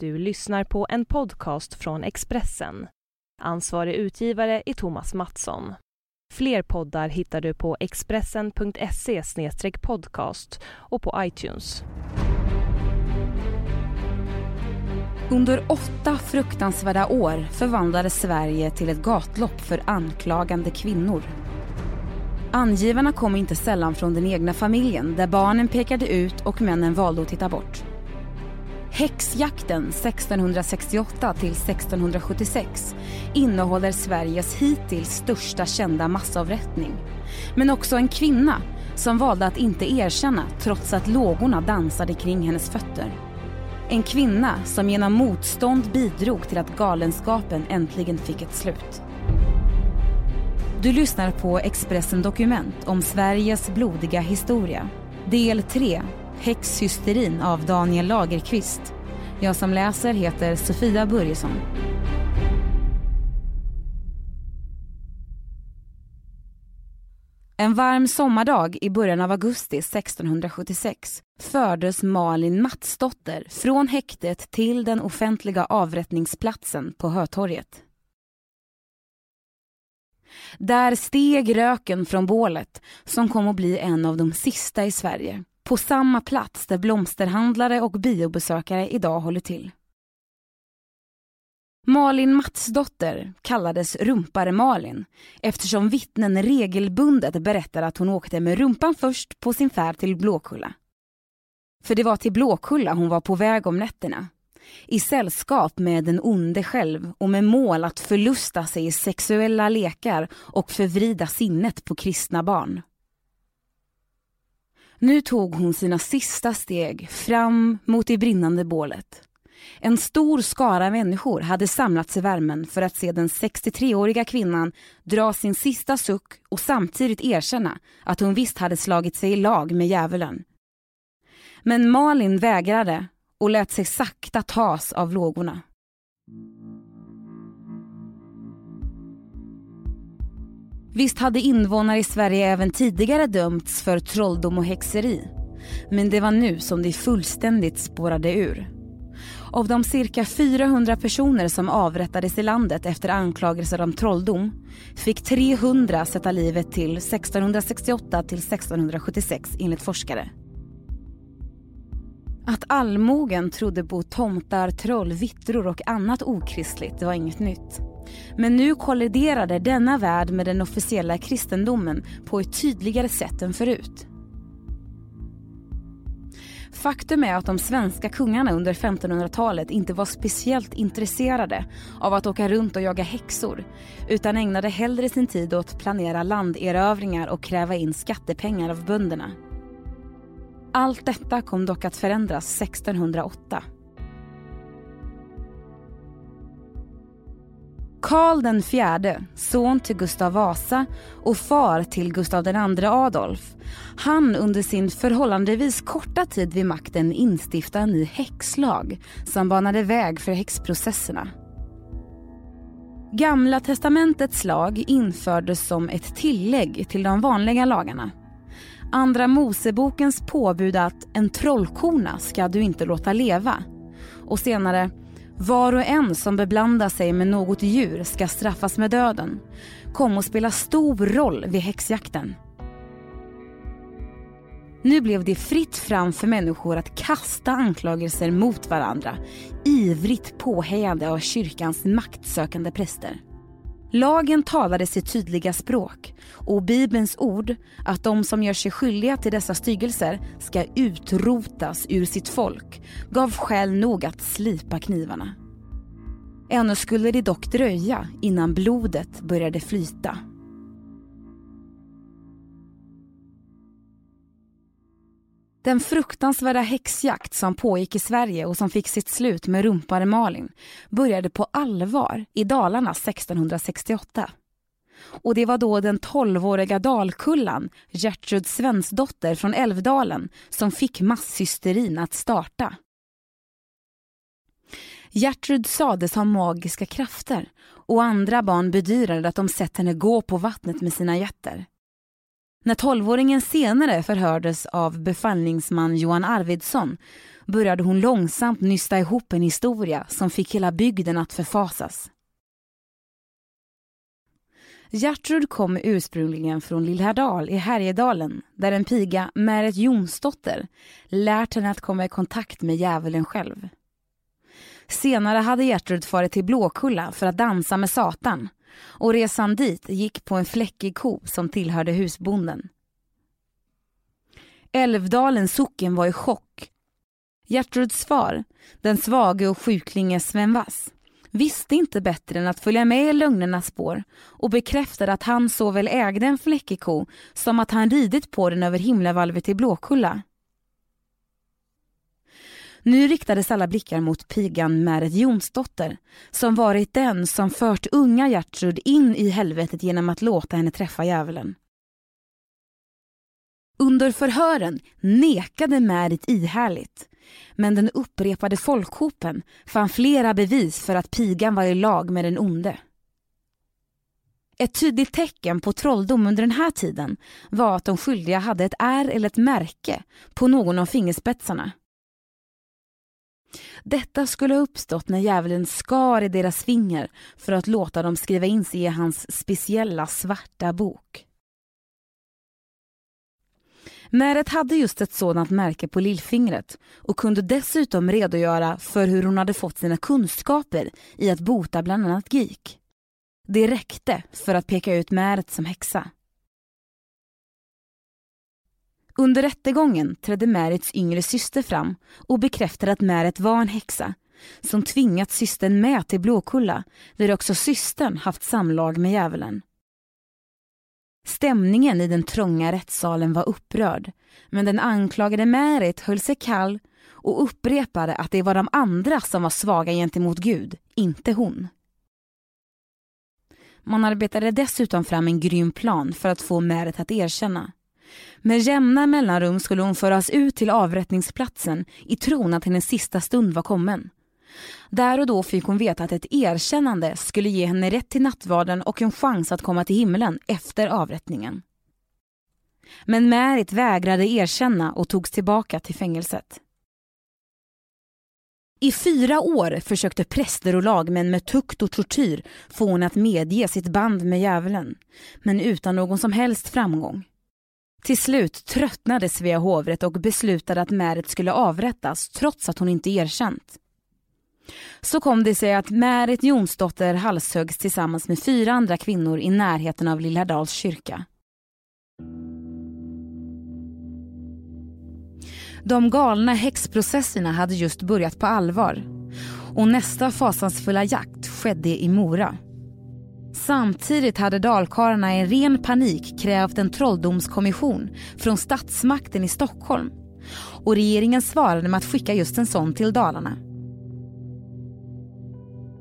Du lyssnar på en podcast från Expressen. Ansvarig utgivare är Thomas Mattsson. Fler poddar hittar du på expressen.se podcast och på iTunes. Under åtta fruktansvärda år förvandlades Sverige till ett gatlopp för anklagande kvinnor. Angivarna kom inte sällan från den egna familjen där barnen pekade ut och männen valde att titta bort. Häxjakten 1668 till 1676 innehåller Sveriges hittills största kända massavrättning. Men också en kvinna som valde att inte erkänna trots att lågorna dansade kring hennes fötter. En kvinna som genom motstånd bidrog till att galenskapen äntligen fick ett slut. Du lyssnar på Expressen Dokument om Sveriges blodiga historia. Del 3 Häxhysterin av Daniel Lagerqvist. Jag som läser heter Sofia Börjesson. En varm sommardag i början av augusti 1676 fördes Malin Matsdotter från häktet till den offentliga avrättningsplatsen på Hötorget. Där steg röken från bålet som kom att bli en av de sista i Sverige på samma plats där blomsterhandlare och biobesökare idag håller till. Malin Matsdotter kallades Rumpare-Malin eftersom vittnen regelbundet berättar att hon åkte med rumpan först på sin färd till Blåkulla. För det var till Blåkulla hon var på väg om nätterna. I sällskap med den onde själv och med mål att förlusta sig i sexuella lekar och förvrida sinnet på kristna barn. Nu tog hon sina sista steg fram mot det brinnande bålet. En stor skara människor hade samlats i värmen för att se den 63-åriga kvinnan dra sin sista suck och samtidigt erkänna att hon visst hade slagit sig i lag med djävulen. Men Malin vägrade och lät sig sakta tas av lågorna. Visst hade invånare i Sverige även tidigare dömts för trolldom och häxeri. Men det var nu som det fullständigt spårade ur. Av de cirka 400 personer som avrättades i landet efter anklagelser om trolldom fick 300 sätta livet till 1668 till 1676 enligt forskare. Att allmogen trodde på tomtar, troll, vittror och annat okristligt var inget nytt. Men nu kolliderade denna värld med den officiella kristendomen på ett tydligare sätt än förut. Faktum är att de svenska kungarna under 1500-talet inte var speciellt intresserade av att åka runt och jaga häxor utan ägnade hellre sin tid åt att planera landerövringar och kräva in skattepengar av bönderna. Allt detta kom dock att förändras 1608. Karl den fjärde, son till Gustav Vasa och far till Gustav II Adolf, han under sin förhållandevis korta tid vid makten instifta en ny häxlag som banade väg för häxprocesserna. Gamla testamentets lag infördes som ett tillägg till de vanliga lagarna. Andra Mosebokens påbud att en trollkona ska du inte låta leva och senare var och en som beblandar sig med något djur ska straffas med döden kom och spela stor roll vid häxjakten. Nu blev det fritt fram för människor att kasta anklagelser mot varandra ivrigt påhejade av kyrkans maktsökande präster. Lagen talade sitt tydliga språk och Bibelns ord att de som gör sig skyldiga till dessa stygelser ska utrotas ur sitt folk gav skäl nog att slipa knivarna. Ännu skulle det dock dröja innan blodet började flyta. Den fruktansvärda häxjakt som pågick i Sverige och som fick sitt slut med rumpare Malin började på allvar i Dalarna 1668. Och det var då den 12-åriga dalkullan Gertrud Svensdotter från Älvdalen som fick masshysterin att starta. Gertrud sades ha magiska krafter och andra barn bedyrade att de sett henne gå på vattnet med sina jätter. När tolvåringen senare förhördes av befallningsman Johan Arvidsson började hon långsamt nysta ihop en historia som fick hela bygden att förfasas. Gertrud kom ursprungligen från Lillhärdal i Härjedalen där en piga, Märet Jonsdotter, lärt henne att komma i kontakt med djävulen själv. Senare hade Gertrud farit till Blåkulla för att dansa med Satan och resan dit gick på en fläckig ko som tillhörde husbonden. Älvdalens socken var i chock. Gertruds far, den svage och sjuklinge Sven Vass, visste inte bättre än att följa med i lögnernas spår och bekräftade att han såväl ägde en fläckig ko som att han ridit på den över himlavalvet i Blåkulla. Nu riktades alla blickar mot pigan Märet Jonsdotter som varit den som fört unga Gertrud in i helvetet genom att låta henne träffa djävulen. Under förhören nekade Märit ihärligt men den upprepade folkhopen fann flera bevis för att pigan var i lag med den onde. Ett tydligt tecken på trolldom under den här tiden var att de skyldiga hade ett ärr eller ett märke på någon av fingerspetsarna. Detta skulle ha uppstått när djävulen skar i deras finger för att låta dem skriva in sig i hans speciella svarta bok. Märet hade just ett sådant märke på lillfingret och kunde dessutom redogöra för hur hon hade fått sina kunskaper i att bota bland annat gik. Det räckte för att peka ut Märet som häxa. Under rättegången trädde Märits yngre syster fram och bekräftade att Märet var en häxa som tvingat systern med till Blåkulla där också systern haft samlag med djävulen. Stämningen i den trånga rättssalen var upprörd men den anklagade Märit höll sig kall och upprepade att det var de andra som var svaga gentemot Gud, inte hon. Man arbetade dessutom fram en grym plan för att få Märit att erkänna. Med jämna mellanrum skulle hon föras ut till avrättningsplatsen i tron att hennes sista stund var kommen. Där och då fick hon veta att ett erkännande skulle ge henne rätt till nattvarden och en chans att komma till himlen efter avrättningen. Men Märit vägrade erkänna och togs tillbaka till fängelset. I fyra år försökte präster och lagmän med tukt och tortyr få henne att medge sitt band med djävulen, men utan någon som helst framgång. Till slut tröttnade Svea hovrätt och beslutade att Märit skulle avrättas trots att hon inte erkänt. Så kom det sig att Märit Jonsdotter halshöggs tillsammans med fyra andra kvinnor i närheten av Lillhärdals kyrka. De galna häxprocesserna hade just börjat på allvar och nästa fasansfulla jakt skedde i Mora. Samtidigt hade dalkarlarna i ren panik krävt en trolldomskommission från statsmakten i Stockholm och regeringen svarade med att skicka just en sån till Dalarna.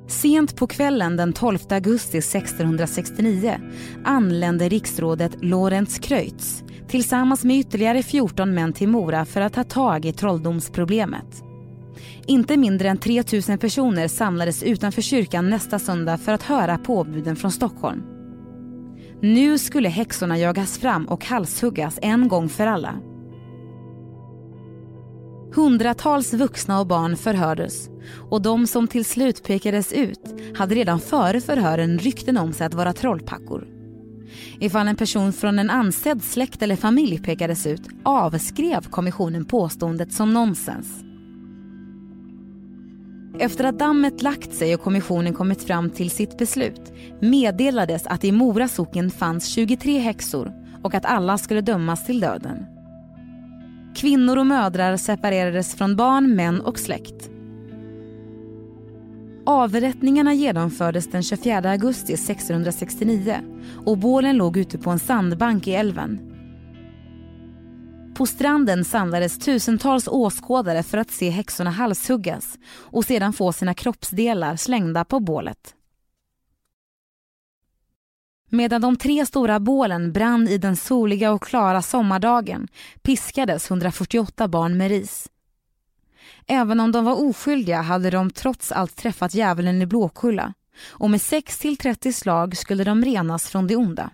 Sent på kvällen den 12 augusti 1669 anlände riksrådet Lorentz Kreutz tillsammans med ytterligare 14 män till Mora för att ta tag i trolldomsproblemet. Inte mindre än 3 000 personer samlades utanför kyrkan nästa söndag för att höra påbuden från Stockholm. Nu skulle häxorna jagas fram och halshuggas en gång för alla. Hundratals vuxna och barn förhördes och de som till slut pekades ut hade redan före förhören rykten om sig att vara trollpackor. Ifall en person från en ansedd släkt eller familj pekades ut avskrev kommissionen påståendet som nonsens. Efter att dammet lagt sig och kommissionen kommit fram till sitt beslut meddelades att i Mora socken fanns 23 häxor och att alla skulle dömas till döden. Kvinnor och mödrar separerades från barn, män och släkt. Avrättningarna genomfördes den 24 augusti 1669 och bålen låg ute på en sandbank i älven. På stranden samlades tusentals åskådare för att se häxorna halshuggas och sedan få sina kroppsdelar slängda på bålet. Medan de tre stora bålen brann i den soliga och klara sommardagen piskades 148 barn med ris. Även om de var oskyldiga hade de trots allt träffat djävulen i Blåkulla och med 6 till 30 slag skulle de renas från det onda.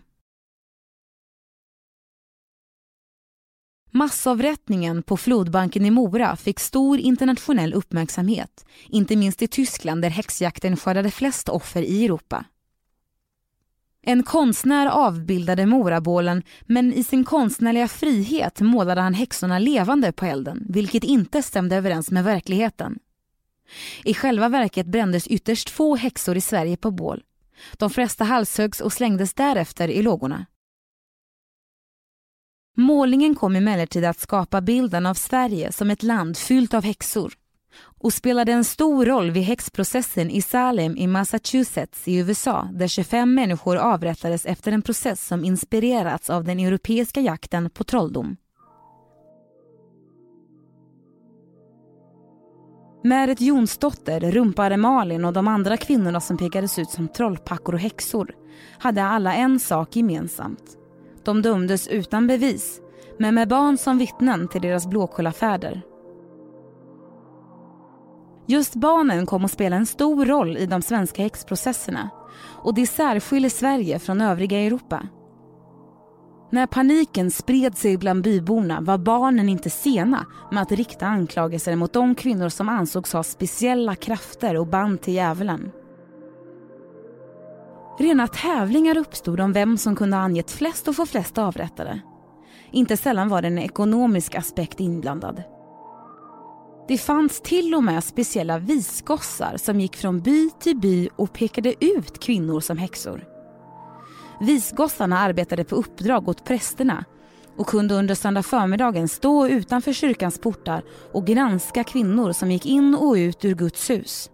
Massavrättningen på flodbanken i Mora fick stor internationell uppmärksamhet, inte minst i Tyskland där häxjakten skördade flest offer i Europa. En konstnär avbildade Morabålen men i sin konstnärliga frihet målade han häxorna levande på elden, vilket inte stämde överens med verkligheten. I själva verket brändes ytterst få häxor i Sverige på bål. De flesta halshöggs och slängdes därefter i lågorna. Målningen kom emellertid att skapa bilden av Sverige som ett land fyllt av häxor och spelade en stor roll vid häxprocessen i Salem i Massachusetts i USA där 25 människor avrättades efter en process som inspirerats av den europeiska jakten på trolldom. Märet Jonsdotter, Rumpare Malin och de andra kvinnorna som pekades ut som trollpackor och häxor hade alla en sak gemensamt. De dömdes utan bevis, men med barn som vittnen till deras Blåkullafärder. Just barnen kom att spela en stor roll i de svenska häxprocesserna och det särskiljer Sverige från övriga Europa. När paniken spred sig bland byborna var barnen inte sena med att rikta anklagelser mot de kvinnor som ansågs ha speciella krafter och band till djävulen. Rena tävlingar uppstod om vem som kunde ha angett flest och få flest avrättade. Inte sällan var det en ekonomisk aspekt inblandad. Det fanns till och med speciella visgossar som gick från by till by och pekade ut kvinnor som häxor. Visgossarna arbetade på uppdrag åt prästerna och kunde under söndag förmiddagen stå utanför kyrkans portar och granska kvinnor som gick in och ut ur Guds hus.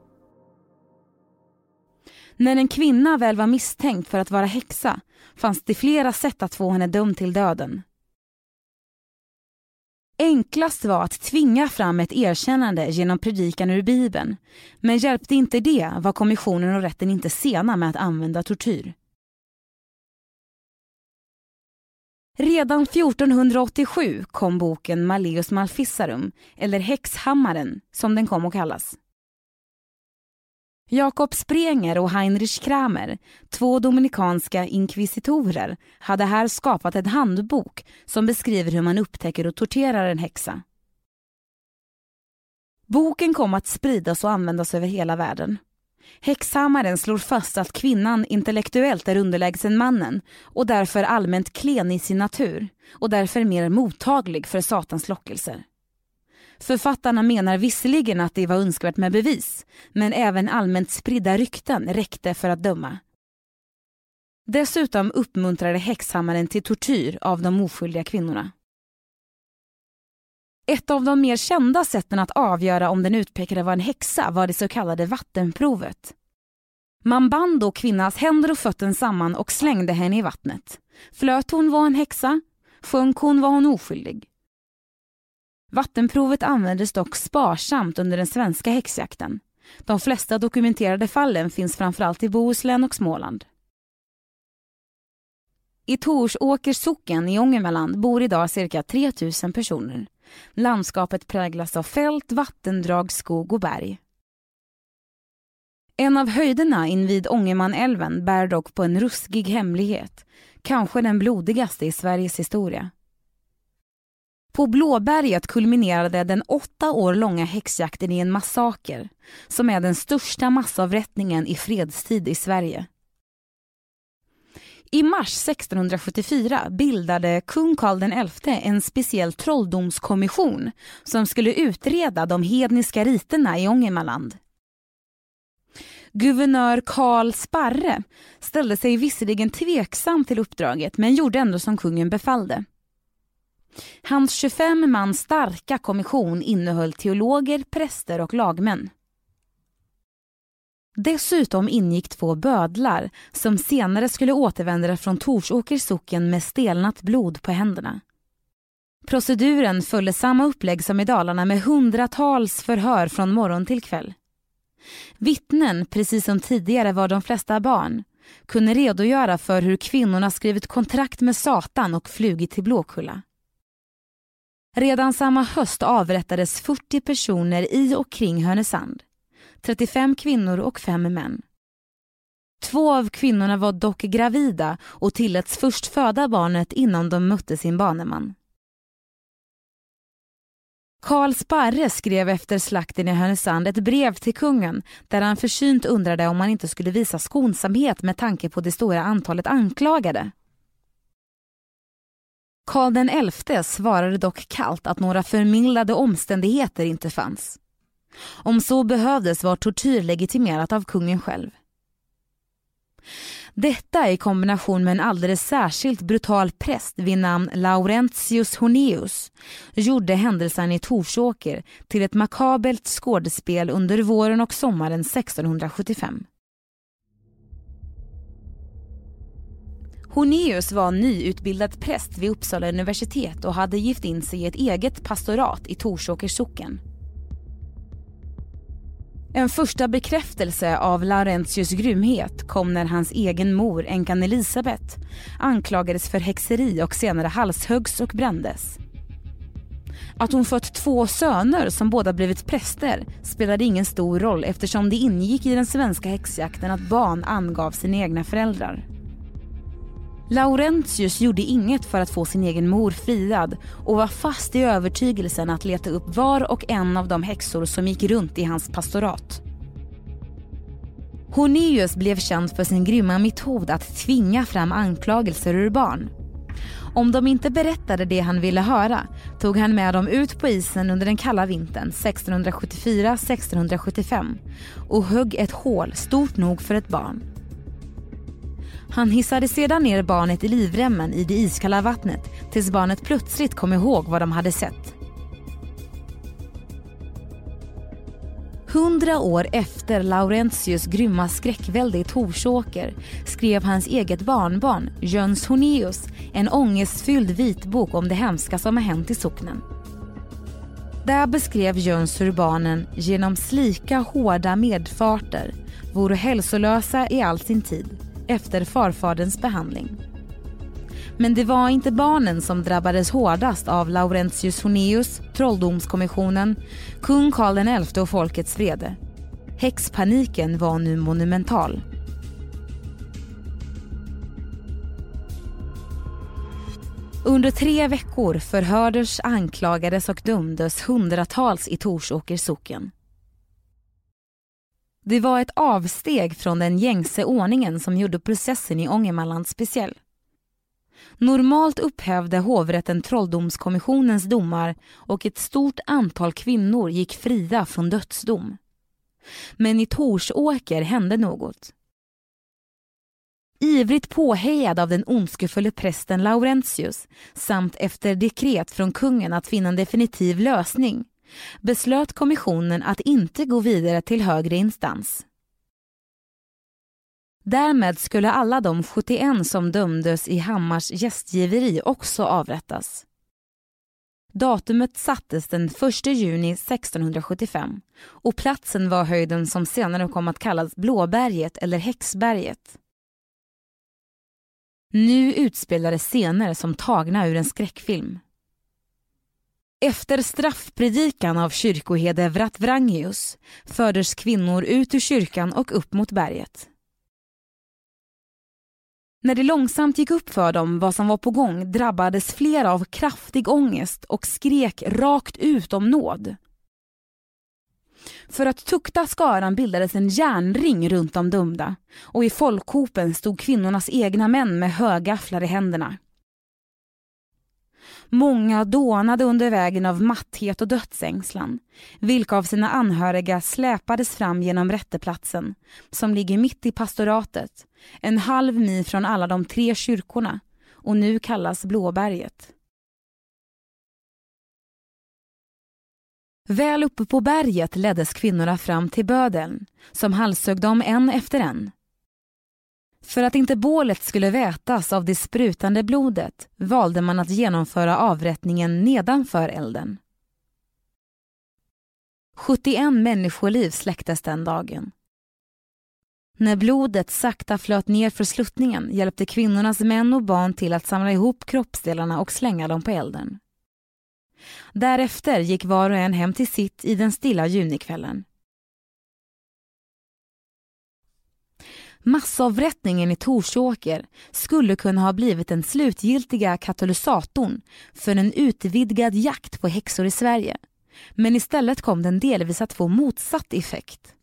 När en kvinna väl var misstänkt för att vara häxa fanns det flera sätt att få henne dömd till döden. Enklast var att tvinga fram ett erkännande genom predikan ur Bibeln. Men hjälpte inte det var kommissionen och rätten inte sena med att använda tortyr. Redan 1487 kom boken Malleus Malfissarum eller Häxhammaren som den kom att kallas. Jakob Sprenger och Heinrich Kramer, två dominikanska inkvisitorer, hade här skapat en handbok som beskriver hur man upptäcker och torterar en häxa. Boken kom att spridas och användas över hela världen. Häxhammaren slår fast att kvinnan intellektuellt är underlägsen mannen och därför allmänt klen i sin natur och därför mer mottaglig för Satans lockelser. Författarna menar visserligen att det var önskvärt med bevis, men även allmänt spridda rykten räckte för att döma. Dessutom uppmuntrade häxhammaren till tortyr av de oskyldiga kvinnorna. Ett av de mer kända sätten att avgöra om den utpekade var en häxa var det så kallade vattenprovet. Man band då kvinnans händer och fötter samman och slängde henne i vattnet. Flöt hon var en häxa, sjönk hon var hon oskyldig. Vattenprovet användes dock sparsamt under den svenska häxjakten. De flesta dokumenterade fallen finns framförallt i Bohuslän och Småland. I Torsåkers socken i Ångermanland bor idag cirka 3000 personer. Landskapet präglas av fält, vattendrag, skog och berg. En av höjderna invid Ångermanälven bär dock på en ruskig hemlighet, kanske den blodigaste i Sveriges historia. På Blåberget kulminerade den åtta år långa häxjakten i en massaker som är den största massavrättningen i fredstid i Sverige. I mars 1674 bildade kung Karl XI en speciell trolldomskommission som skulle utreda de hedniska riterna i Ångermanland. Guvernör Karl Sparre ställde sig visserligen tveksam till uppdraget men gjorde ändå som kungen befallde. Hans 25 man starka kommission innehöll teologer, präster och lagmän. Dessutom ingick två bödlar som senare skulle återvända från Torsåkers socken med stelnat blod på händerna. Proceduren följde samma upplägg som i Dalarna med hundratals förhör från morgon till kväll. Vittnen, precis som tidigare var de flesta barn, kunde redogöra för hur kvinnorna skrivit kontrakt med Satan och flugit till Blåkulla. Redan samma höst avrättades 40 personer i och kring Härnösand. 35 kvinnor och 5 män. Två av kvinnorna var dock gravida och tilläts först föda barnet innan de mötte sin baneman. Karl Sparre skrev efter slakten i Härnösand ett brev till kungen där han försynt undrade om man inte skulle visa skonsamhet med tanke på det stora antalet anklagade. Karl XI svarade dock kallt att några förmildrande omständigheter inte fanns. Om så behövdes var tortyr legitimerat av kungen själv. Detta i kombination med en alldeles särskilt brutal präst vid namn Laurentius Horneus gjorde händelsen i Torsåker till ett makabelt skådespel under våren och sommaren 1675. Horneus var nyutbildad präst vid Uppsala universitet och hade gift in sig i ett eget pastorat i Torsåkers socken. En första bekräftelse av Laurentius grymhet kom när hans egen mor, änkan Elisabet, anklagades för häxeri och senare halshöggs och brändes. Att hon fött två söner som båda blivit präster spelade ingen stor roll eftersom det ingick i den svenska häxjakten att barn angav sina egna föräldrar. Laurentius gjorde inget för att få sin egen mor friad och var fast i övertygelsen att leta upp var och en av de häxor som gick runt i hans pastorat. Horneus blev känd för sin grymma metod att tvinga fram anklagelser ur barn. Om de inte berättade det han ville höra tog han med dem ut på isen under den kalla vintern 1674-1675 och högg ett hål stort nog för ett barn. Han hissade sedan ner barnet i livremmen i det iskalla vattnet tills barnet plötsligt kom ihåg vad de hade sett. Hundra år efter Laurentius grymma skräckvälde i Torsåker skrev hans eget barnbarn Jöns Horneus en ångestfylld vitbok om det hemska som har hänt i socknen. Där beskrev Jöns hur barnen genom slika hårda medfarter vore hälsolösa i all sin tid efter farfaderns behandling. Men det var inte barnen som drabbades hårdast av Laurentius Horneus, trolldomskommissionen, kung Karl XI och folkets vrede. Häxpaniken var nu monumental. Under tre veckor förhördes, anklagades och dömdes hundratals i Torsåkers socken. Det var ett avsteg från den gängse ordningen som gjorde processen i Ångermanland speciell. Normalt upphävde hovrätten trolldomskommissionens domar och ett stort antal kvinnor gick fria från dödsdom. Men i Torsåker hände något. Ivrigt påhejad av den ondskefulle prästen Laurentius samt efter dekret från kungen att finna en definitiv lösning beslöt kommissionen att inte gå vidare till högre instans. Därmed skulle alla de 71 som dömdes i Hammars gästgiveri också avrättas. Datumet sattes den 1 juni 1675 och platsen var höjden som senare kom att kallas Blåberget eller Häxberget. Nu utspelades scener som tagna ur en skräckfilm. Efter straffpredikan av kyrkoherde Vratvrangius fördes kvinnor ut ur kyrkan och upp mot berget. När det långsamt gick upp för dem vad som var på gång drabbades flera av kraftig ångest och skrek rakt ut om nåd. För att tukta skaran bildades en järnring runt de dömda och i folkhopen stod kvinnornas egna män med högafflar i händerna. Många dånade under vägen av matthet och dödsängslan, vilka av sina anhöriga släpades fram genom rätteplatsen, som ligger mitt i pastoratet, en halv mil från alla de tre kyrkorna och nu kallas Blåberget. Väl uppe på berget leddes kvinnorna fram till bödeln, som halshögg dem en efter en. För att inte bålet skulle vätas av det sprutande blodet valde man att genomföra avrättningen nedanför elden. 71 människoliv släcktes den dagen. När blodet sakta flöt ner för sluttningen hjälpte kvinnornas män och barn till att samla ihop kroppsdelarna och slänga dem på elden. Därefter gick var och en hem till sitt i den stilla junikvällen. Massavrättningen i Torsåker skulle kunna ha blivit den slutgiltiga katalysatorn för en utvidgad jakt på häxor i Sverige men istället kom den delvis att få motsatt effekt.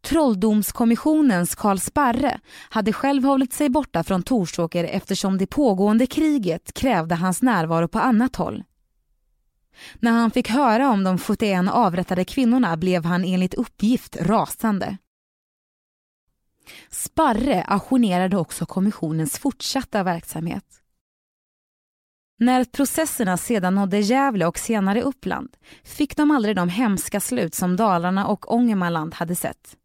Trolldomskommissionens Karl Sparre hade själv hållit sig borta från Torsåker eftersom det pågående kriget krävde hans närvaro på annat håll. När han fick höra om de 71 avrättade kvinnorna blev han enligt uppgift rasande. Sparre ajournerade också kommissionens fortsatta verksamhet. När processerna sedan nådde Gävle och senare Uppland fick de aldrig de hemska slut som Dalarna och Ångermanland hade sett.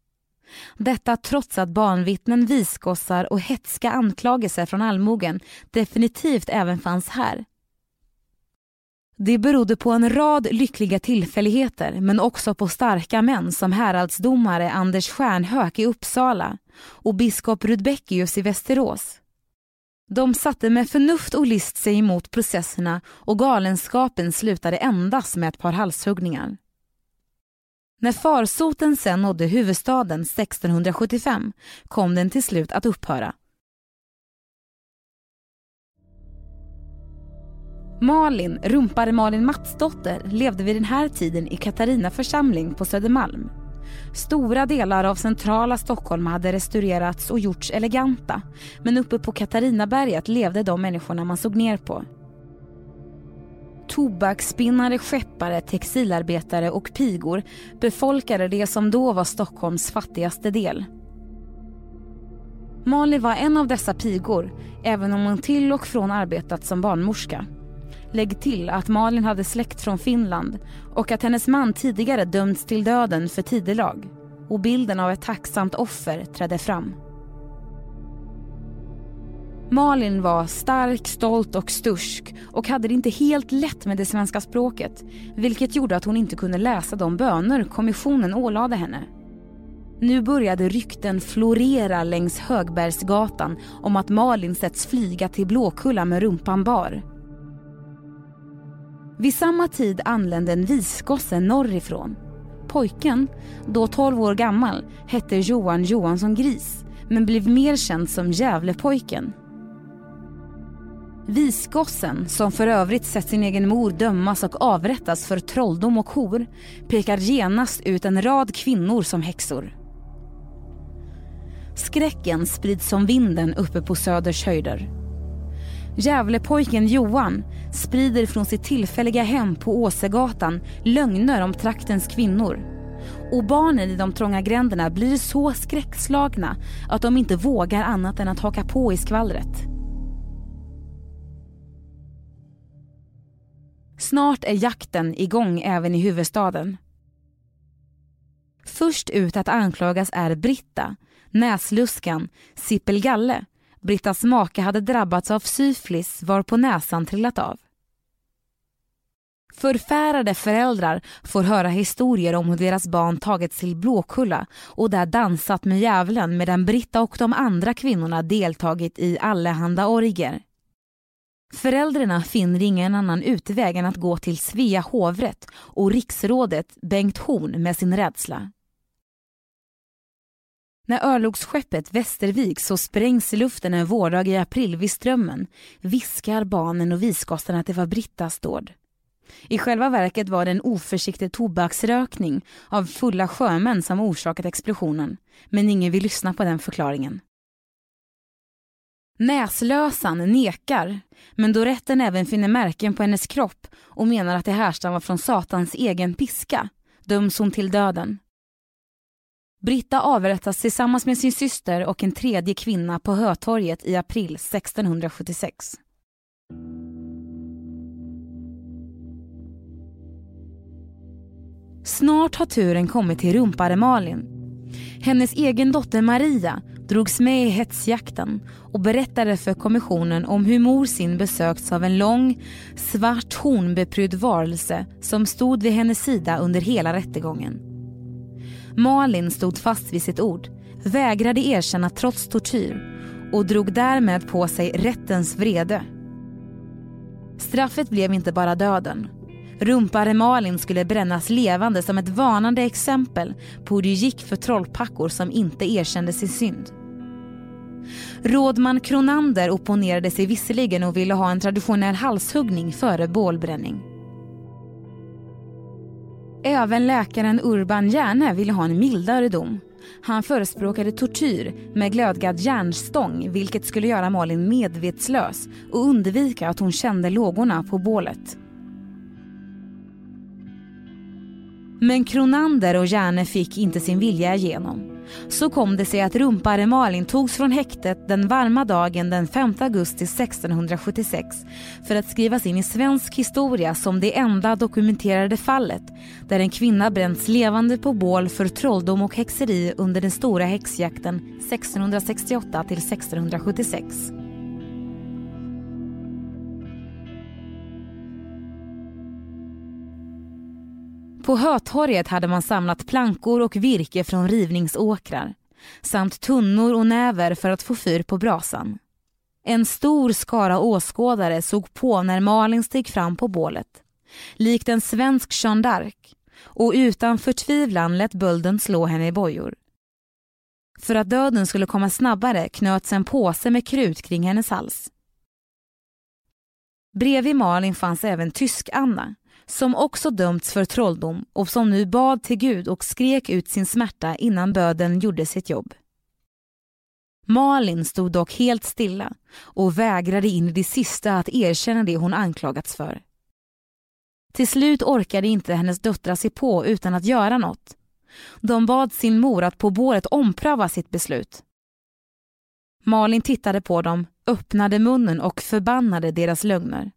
Detta trots att barnvittnen, visgossar och hetska anklagelser från allmogen definitivt även fanns här. Det berodde på en rad lyckliga tillfälligheter men också på starka män som häradsdomare Anders Stjärnhök i Uppsala och biskop Rudbeckius i Västerås. De satte med förnuft och list sig emot processerna och galenskapen slutade endast med ett par halshuggningar. När farsoten sen nådde huvudstaden 1675 kom den till slut att upphöra. Malin, rumpare Malin Matsdotter, levde vid den här tiden i Katarina församling på Södermalm. Stora delar av centrala Stockholm hade restaurerats och gjorts eleganta men uppe på Katarinaberget levde de människorna man såg ner på. Tobaksspinnare, skeppare, textilarbetare och pigor befolkade det som då var Stockholms fattigaste del. Malin var en av dessa pigor, även om hon till och från arbetat som barnmorska. Lägg till att Malin hade släkt från Finland och att hennes man tidigare dömts till döden för tidelag. Och bilden av ett tacksamt offer trädde fram. Malin var stark, stolt och stursk och hade det inte helt lätt med det svenska språket vilket gjorde att hon inte kunde läsa de böner kommissionen ålade henne. Nu började rykten florera längs Högbergsgatan om att Malin setts flyga till Blåkulla med rumpan bar. Vid samma tid anlände en visgosse norrifrån. Pojken, då 12 år gammal, hette Johan Johansson Gris men blev mer känd som Gävlepojken. Visgossen, som för övrigt sett sin egen mor dömas och avrättas för trolldom och hor, pekar genast ut en rad kvinnor som häxor. Skräcken sprids som vinden uppe på Söders höjder. Gävlepojken Johan sprider från sitt tillfälliga hem på Åsegatan lögner om traktens kvinnor. Och barnen i de trånga gränderna blir så skräckslagna att de inte vågar annat än att haka på i skvallret. Snart är jakten igång även i huvudstaden. Först ut att anklagas är Britta, näsluskan, Sippelgalle Brittas make hade drabbats av syfilis varpå näsan trillat av. Förfärade föräldrar får höra historier om hur deras barn tagits till Blåkulla och där dansat med djävulen medan Britta och de andra kvinnorna deltagit i allehanda orger. Föräldrarna finner ingen annan utväg än att gå till Svea hovrätt och riksrådet Bengt Horn med sin rädsla. När örlogsskeppet Västervik så sprängs i luften en vårdag i april vid Strömmen viskar barnen och visgossarna att det var Brittas dåd. I själva verket var det en oförsiktig tobaksrökning av fulla sjömän som orsakat explosionen. Men ingen vill lyssna på den förklaringen. Näslösan nekar, men då rätten även finner märken på hennes kropp och menar att det härstammar från Satans egen piska döms hon till döden. Britta avrättas tillsammans med sin syster och en tredje kvinna på Hötorget i april 1676. Snart har turen kommit till rumpare Malin. Hennes egen dotter Maria drogs med i hetsjakten och berättade för kommissionen om hur mor sin besökts av en lång, svart hornbeprydd varelse som stod vid hennes sida under hela rättegången. Malin stod fast vid sitt ord, vägrade erkänna trots tortyr och drog därmed på sig rättens vrede. Straffet blev inte bara döden. Rumpare Malin skulle brännas levande som ett varnande exempel på hur det gick för trollpackor som inte erkände sin synd. Rådman Kronander opponerade sig visserligen och ville ha en traditionell halshuggning före bålbränning. Även läkaren Urban Järne ville ha en mildare dom. Han förespråkade tortyr med glödgad järnstång vilket skulle göra Malin medvetslös och undvika att hon kände lågorna på bålet. Men Kronander och Järne fick inte sin vilja igenom. Så kom det sig att rumpare Malin togs från häktet den varma dagen den 5 augusti 1676 för att skrivas in i svensk historia som det enda dokumenterade fallet där en kvinna bränts levande på bål för trolldom och häxeri under den stora häxjakten 1668 till 1676. På Hötorget hade man samlat plankor och virke från rivningsåkrar samt tunnor och näver för att få fyr på brasan. En stor skara åskådare såg på när Malin steg fram på bålet, likt en svensk Jeanne d'Arc och utan förtvivlan lät bölden slå henne i bojor. För att döden skulle komma snabbare knöts en påse med krut kring hennes hals. Bredvid Malin fanns även Tysk-Anna som också dömts för trolldom och som nu bad till Gud och skrek ut sin smärta innan böden gjorde sitt jobb. Malin stod dock helt stilla och vägrade in i det sista att erkänna det hon anklagats för. Till slut orkade inte hennes döttrar se på utan att göra något. De bad sin mor att på båret ompröva sitt beslut. Malin tittade på dem, öppnade munnen och förbannade deras lögner.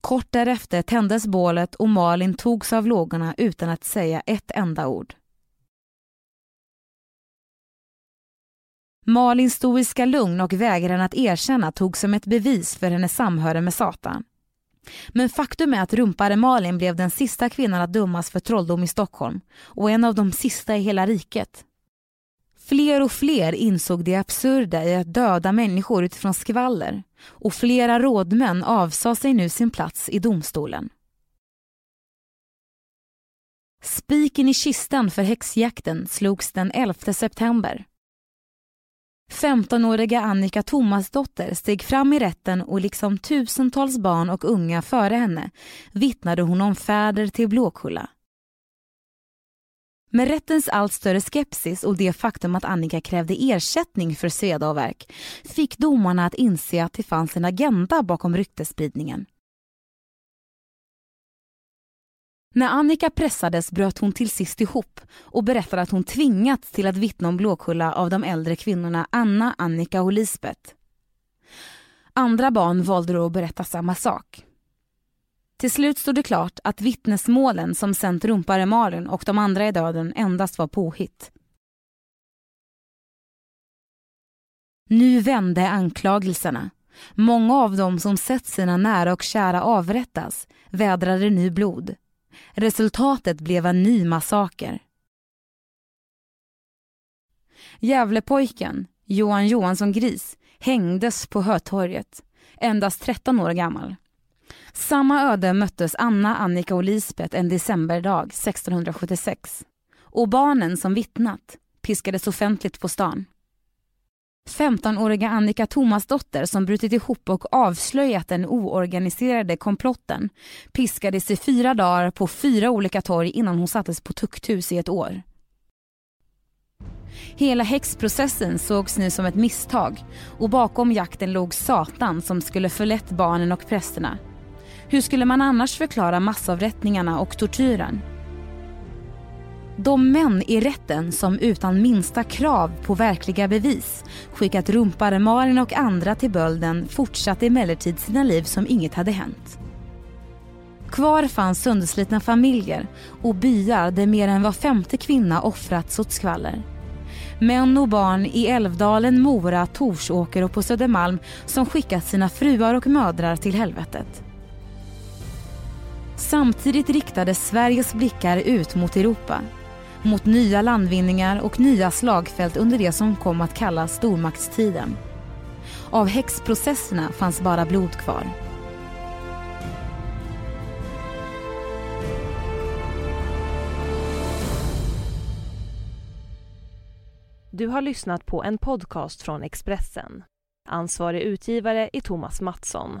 Kort därefter tändes bålet och Malin togs av lågorna utan att säga ett enda ord. Malins stoiska lugn och vägran att erkänna tog som ett bevis för hennes samhöre med Satan. Men faktum är att rumpare Malin blev den sista kvinnan att dömas för trolldom i Stockholm och en av de sista i hela riket. Fler och fler insåg det absurda i att döda människor utifrån skvaller och flera rådmän avsade sig nu sin plats i domstolen. Spiken i kistan för häxjakten slogs den 11 september. 15-åriga Annika Thomasdotter steg fram i rätten och liksom tusentals barn och unga före henne vittnade hon om färder till Blåkulla. Med rättens allt större skepsis och det faktum att Annika krävde ersättning för sveda och verk fick domarna att inse att det fanns en agenda bakom ryktesspridningen. När Annika pressades bröt hon till sist ihop och berättade att hon tvingats till att vittna om Blåkulla av de äldre kvinnorna Anna, Annika och Lisbeth. Andra barn valde då att berätta samma sak. Till slut stod det klart att vittnesmålen som sänt rumpare Malin och de andra i döden endast var påhitt. Nu vände anklagelserna. Många av dem som sett sina nära och kära avrättas vädrade nu blod. Resultatet blev en ny massaker. Gävlepojken, Johan Johansson Gris, hängdes på Hötorget, endast 13 år gammal. Samma öde möttes Anna, Annika och Lisbeth en decemberdag 1676. Och barnen som vittnat piskades offentligt på stan. 15-åriga Annika Thomasdotter som brutit ihop och avslöjat den oorganiserade komplotten piskades i fyra dagar på fyra olika torg innan hon sattes på tukthus i ett år. Hela häxprocessen sågs nu som ett misstag och bakom jakten låg Satan som skulle förlett barnen och prästerna hur skulle man annars förklara massavrättningarna och tortyren? De män i rätten som utan minsta krav på verkliga bevis skickat rumpare Malin och andra till bölden fortsatte emellertid sina liv som inget hade hänt. Kvar fanns sönderslitna familjer och byar där mer än var femte kvinna offrats åt skvaller. Män och barn i Älvdalen, Mora, Torsåker och på Södermalm som skickat sina fruar och mödrar till helvetet. Samtidigt riktades Sveriges blickar ut mot Europa. Mot nya landvinningar och nya slagfält under det som kom att kallas stormaktstiden. Av häxprocesserna fanns bara blod kvar. Du har lyssnat på en podcast från Expressen. Ansvarig utgivare är Thomas Mattsson.